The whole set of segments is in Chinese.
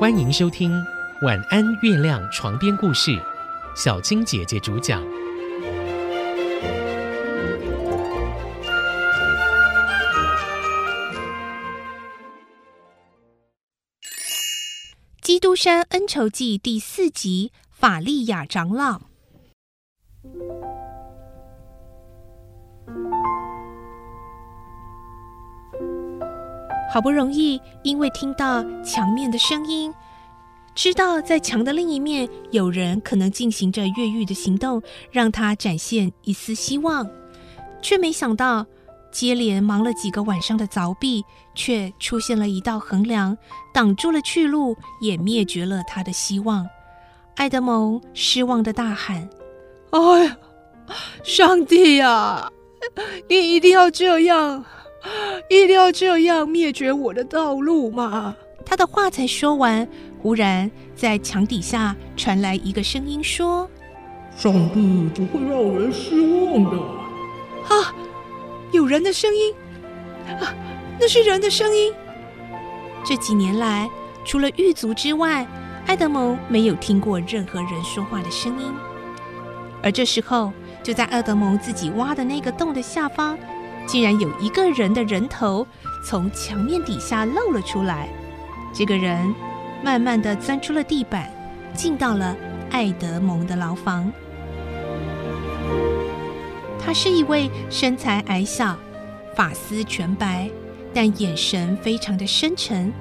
欢迎收听《晚安月亮》床边故事，小青姐姐主讲。《基督山恩仇记》第四集：法利亚长老。好不容易，因为听到墙面的声音，知道在墙的另一面有人可能进行着越狱的行动，让他展现一丝希望，却没想到接连忙了几个晚上的凿壁，却出现了一道横梁，挡住了去路，也灭绝了他的希望。爱德蒙失望的大喊：“哎呀，上帝呀，你一定要这样！”一定要这样灭绝我的道路吗？他的话才说完，忽然在墙底下传来一个声音说：“上帝不会让人失望的。”啊，有人的声音啊，那是人的声音。这几年来，除了狱卒之外，埃德蒙没有听过任何人说话的声音。而这时候，就在埃德蒙自己挖的那个洞的下方。竟然有一个人的人头从墙面底下露了出来。这个人慢慢的钻出了地板，进到了爱德蒙的牢房。他是一位身材矮小、发丝全白，但眼神非常的深沉，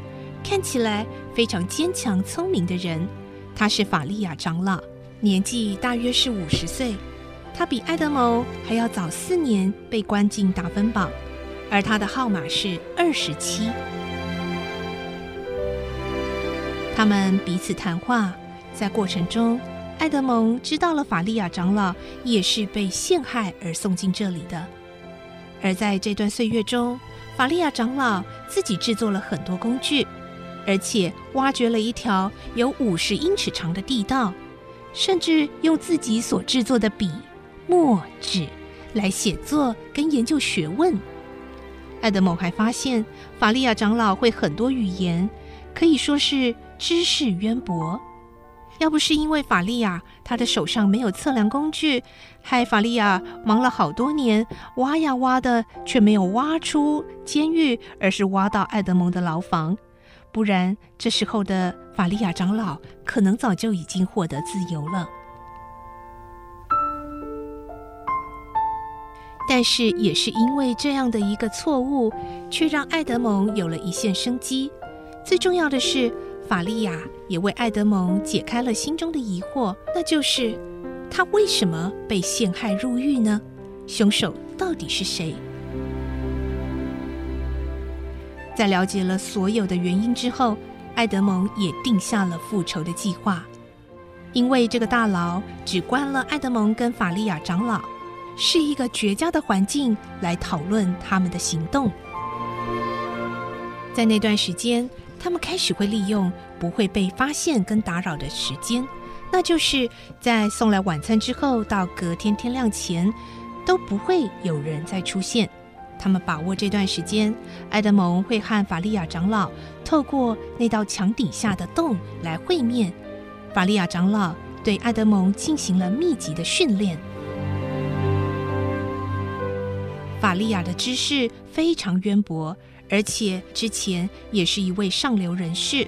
看起来非常坚强聪明的人。他是法利亚长老，年纪大约是五十岁。他比埃德蒙还要早四年被关进达芬堡，而他的号码是二十七。他们彼此谈话，在过程中，埃德蒙知道了法利亚长老也是被陷害而送进这里的。而在这段岁月中，法利亚长老自己制作了很多工具，而且挖掘了一条有五十英尺长的地道，甚至用自己所制作的笔。墨纸来写作跟研究学问。爱德蒙还发现，法利亚长老会很多语言，可以说是知识渊博。要不是因为法利亚他的手上没有测量工具，害法利亚忙了好多年，挖呀挖的，却没有挖出监狱，而是挖到爱德蒙的牢房。不然，这时候的法利亚长老可能早就已经获得自由了。但是，也是因为这样的一个错误，却让爱德蒙有了一线生机。最重要的是，法利亚也为爱德蒙解开了心中的疑惑，那就是他为什么被陷害入狱呢？凶手到底是谁？在了解了所有的原因之后，爱德蒙也定下了复仇的计划。因为这个大牢只关了爱德蒙跟法利亚长老。是一个绝佳的环境来讨论他们的行动。在那段时间，他们开始会利用不会被发现跟打扰的时间，那就是在送来晚餐之后到隔天天亮前，都不会有人再出现。他们把握这段时间，埃德蒙会和法利亚长老透过那道墙底下的洞来会面。法利亚长老对埃德蒙进行了密集的训练。法利亚的知识非常渊博，而且之前也是一位上流人士。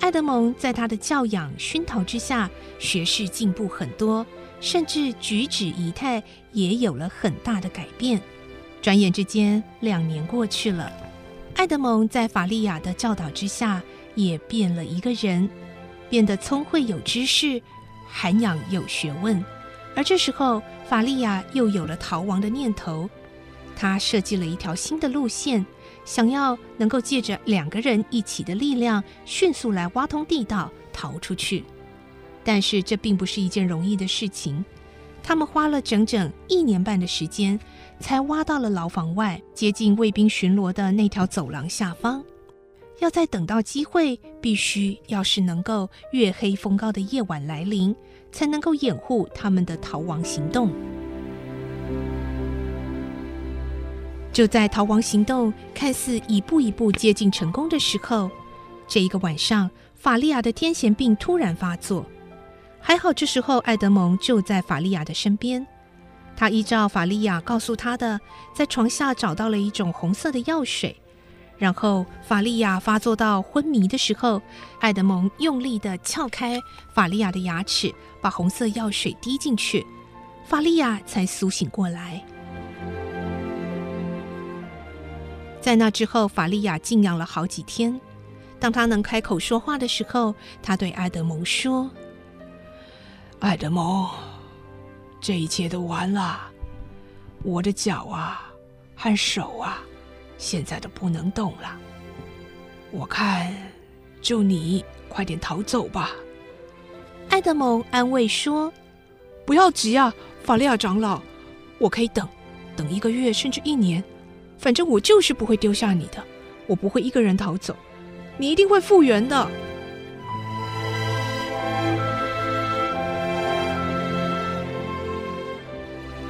爱德蒙在他的教养熏陶之下，学识进步很多，甚至举止仪态也有了很大的改变。转眼之间，两年过去了，爱德蒙在法利亚的教导之下，也变了一个人，变得聪慧有知识，涵养有学问。而这时候，法利亚又有了逃亡的念头。他设计了一条新的路线，想要能够借着两个人一起的力量，迅速来挖通地道逃出去。但是这并不是一件容易的事情。他们花了整整一年半的时间，才挖到了牢房外接近卫兵巡逻的那条走廊下方。要再等到机会，必须要是能够月黑风高的夜晚来临，才能够掩护他们的逃亡行动。就在逃亡行动看似一步一步接近成功的时候，这一个晚上，法利亚的癫痫病突然发作。还好这时候艾德蒙就在法利亚的身边，他依照法利亚告诉他的，在床下找到了一种红色的药水。然后法利亚发作到昏迷的时候，艾德蒙用力地撬开法利亚的牙齿，把红色药水滴进去，法利亚才苏醒过来。在那之后，法利亚静养了好几天。当他能开口说话的时候，他对埃德蒙说：“埃德蒙，这一切都完了，我的脚啊和手啊。”现在都不能动了，我看，就你快点逃走吧。埃德蒙安慰说：“不要急啊，法利亚长老，我可以等，等一个月甚至一年，反正我就是不会丢下你的，我不会一个人逃走，你一定会复原的。”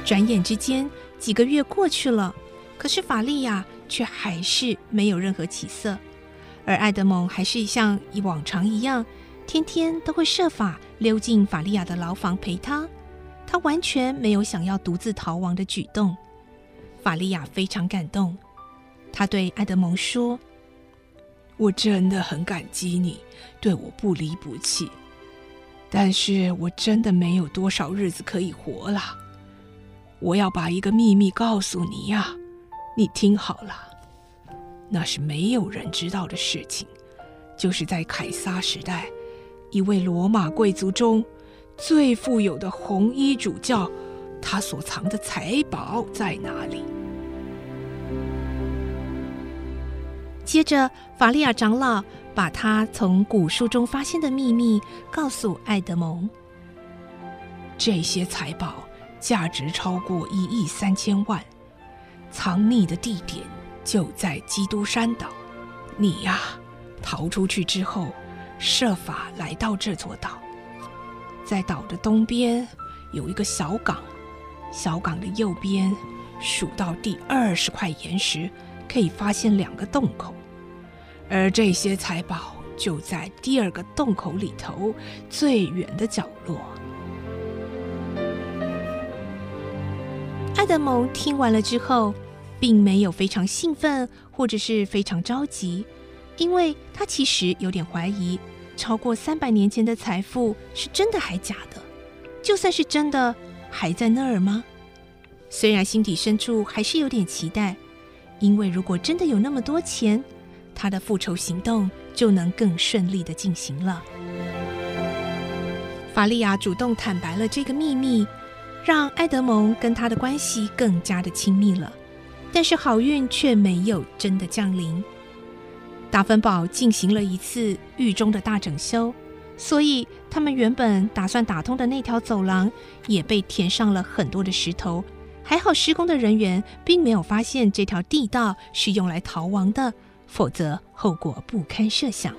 转眼之间，几个月过去了，可是法利亚。却还是没有任何起色，而爱德蒙还是像以往常一样，天天都会设法溜进法利亚的牢房陪他。他完全没有想要独自逃亡的举动。法利亚非常感动，他对爱德蒙说：“我真的很感激你对我不离不弃，但是我真的没有多少日子可以活了。我要把一个秘密告诉你呀。”你听好了，那是没有人知道的事情。就是在凯撒时代，一位罗马贵族中最富有的红衣主教，他所藏的财宝在哪里？接着，法利亚长老把他从古书中发现的秘密告诉爱德蒙。这些财宝价值超过一亿三千万。藏匿的地点就在基督山岛。你呀，逃出去之后，设法来到这座岛。在岛的东边有一个小港，小港的右边数到第二十块岩石，可以发现两个洞口。而这些财宝就在第二个洞口里头最远的角落。爱德蒙听完了之后，并没有非常兴奋或者是非常着急，因为他其实有点怀疑，超过三百年前的财富是真的还假的？就算是真的，还在那儿吗？虽然心底深处还是有点期待，因为如果真的有那么多钱，他的复仇行动就能更顺利的进行了。法利亚主动坦白了这个秘密。让埃德蒙跟他的关系更加的亲密了，但是好运却没有真的降临。达芬堡进行了一次狱中的大整修，所以他们原本打算打通的那条走廊也被填上了很多的石头。还好施工的人员并没有发现这条地道是用来逃亡的，否则后果不堪设想。